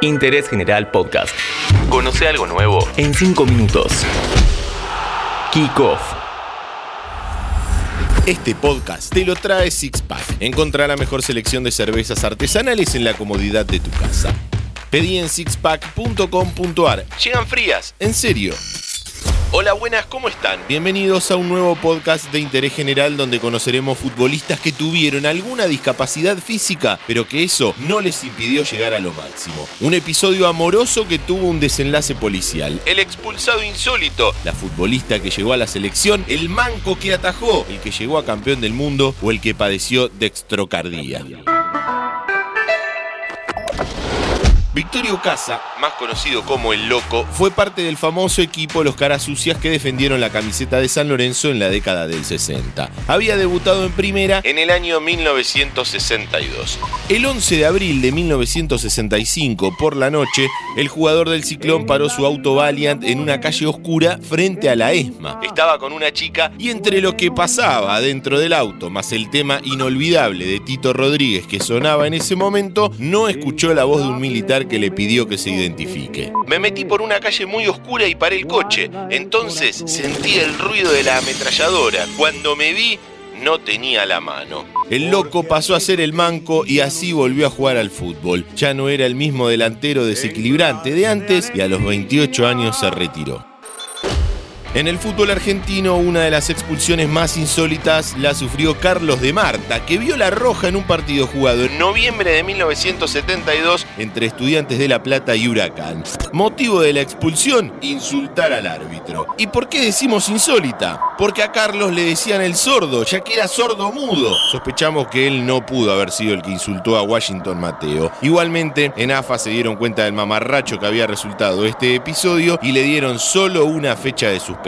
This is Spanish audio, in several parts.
Interés General Podcast. Conoce algo nuevo en 5 minutos. Kick Off. Este podcast te lo trae Sixpack. Encontrá la mejor selección de cervezas artesanales en la comodidad de tu casa. Pedí en sixpack.com.ar. Llegan frías, en serio. Hola, buenas, ¿cómo están? Bienvenidos a un nuevo podcast de interés general donde conoceremos futbolistas que tuvieron alguna discapacidad física, pero que eso no les impidió llegar a lo máximo. Un episodio amoroso que tuvo un desenlace policial. El expulsado insólito, la futbolista que llegó a la selección, el manco que atajó, el que llegó a campeón del mundo o el que padeció dextrocardía. Victorio Casa, más conocido como El Loco, fue parte del famoso equipo Los Caras Sucias que defendieron la camiseta de San Lorenzo en la década del 60. Había debutado en primera en el año 1962. El 11 de abril de 1965, por la noche, el jugador del Ciclón paró su auto Valiant en una calle oscura frente a la ESMA. Estaba con una chica y entre lo que pasaba dentro del auto, más el tema inolvidable de Tito Rodríguez que sonaba en ese momento, no escuchó la voz de un militar que le pidió que se identifique. Me metí por una calle muy oscura y paré el coche. Entonces sentí el ruido de la ametralladora. Cuando me vi, no tenía la mano. El loco pasó a ser el manco y así volvió a jugar al fútbol. Ya no era el mismo delantero desequilibrante de antes y a los 28 años se retiró. En el fútbol argentino, una de las expulsiones más insólitas la sufrió Carlos de Marta, que vio la roja en un partido jugado en noviembre de 1972 entre Estudiantes de La Plata y Huracán. Motivo de la expulsión, insultar al árbitro. ¿Y por qué decimos insólita? Porque a Carlos le decían el sordo, ya que era sordo mudo. Sospechamos que él no pudo haber sido el que insultó a Washington Mateo. Igualmente, en AFA se dieron cuenta del mamarracho que había resultado este episodio y le dieron solo una fecha de suspensión.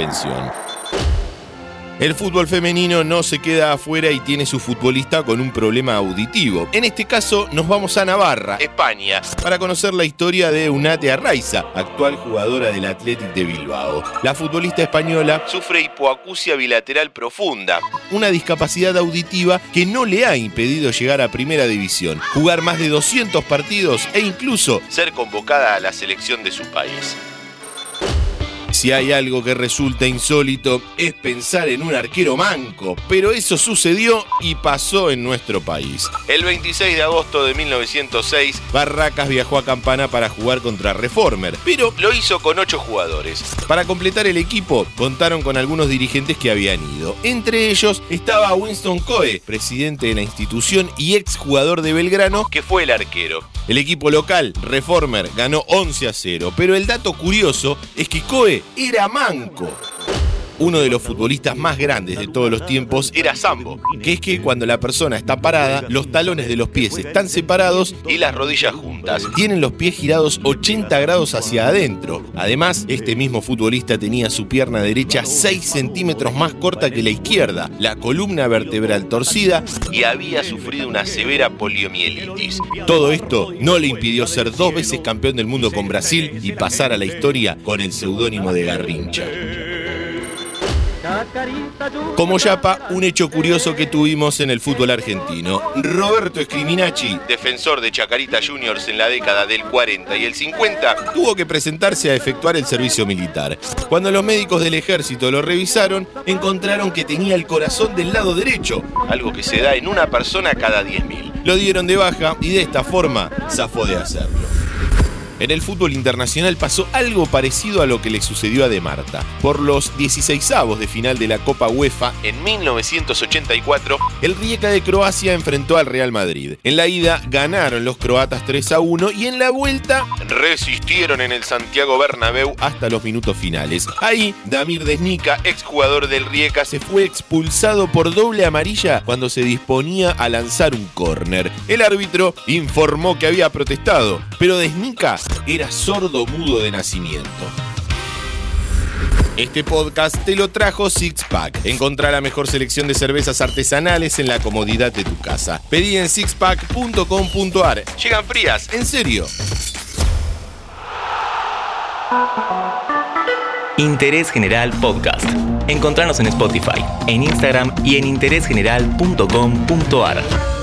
El fútbol femenino no se queda afuera y tiene su futbolista con un problema auditivo. En este caso nos vamos a Navarra, España, para conocer la historia de Unate Arraiza, actual jugadora del Athletic de Bilbao. La futbolista española sufre hipoacusia bilateral profunda, una discapacidad auditiva que no le ha impedido llegar a primera división, jugar más de 200 partidos e incluso ser convocada a la selección de su país. Si hay algo que resulta insólito es pensar en un arquero manco, pero eso sucedió y pasó en nuestro país. El 26 de agosto de 1906, Barracas viajó a Campana para jugar contra Reformer, pero lo hizo con ocho jugadores. Para completar el equipo, contaron con algunos dirigentes que habían ido. Entre ellos estaba Winston Coe, presidente de la institución y exjugador de Belgrano, que fue el arquero. El equipo local, Reformer, ganó 11 a 0, pero el dato curioso es que Coe era manco. Uno de los futbolistas más grandes de todos los tiempos era Sambo, que es que cuando la persona está parada, los talones de los pies están separados y las rodillas juntas. Tienen los pies girados 80 grados hacia adentro. Además, este mismo futbolista tenía su pierna derecha 6 centímetros más corta que la izquierda, la columna vertebral torcida y había sufrido una severa poliomielitis. Todo esto no le impidió ser dos veces campeón del mundo con Brasil y pasar a la historia con el seudónimo de Garrincha. Como Yapa, un hecho curioso que tuvimos en el fútbol argentino. Roberto Scriminacci, defensor de Chacarita Juniors en la década del 40 y el 50, tuvo que presentarse a efectuar el servicio militar. Cuando los médicos del ejército lo revisaron, encontraron que tenía el corazón del lado derecho, algo que se da en una persona cada 10.000. Lo dieron de baja y de esta forma zafó de hacerlo. En el fútbol internacional pasó algo parecido a lo que le sucedió a De Marta. Por los 16avos de final de la Copa UEFA en 1984, el Rijeka de Croacia enfrentó al Real Madrid. En la ida ganaron los croatas 3 a 1 y en la vuelta resistieron en el Santiago Bernabéu hasta los minutos finales. Ahí, Damir Desnica, exjugador del Rijeka, se fue expulsado por doble amarilla cuando se disponía a lanzar un córner. El árbitro informó que había protestado, pero Desnica era sordo mudo de nacimiento. Este podcast te lo trajo Sixpack. Encontrá la mejor selección de cervezas artesanales en la comodidad de tu casa. Pedí en sixpack.com.ar. Llegan frías, en serio. Interés General Podcast. Encontranos en Spotify, en Instagram y en interésgeneral.com.ar.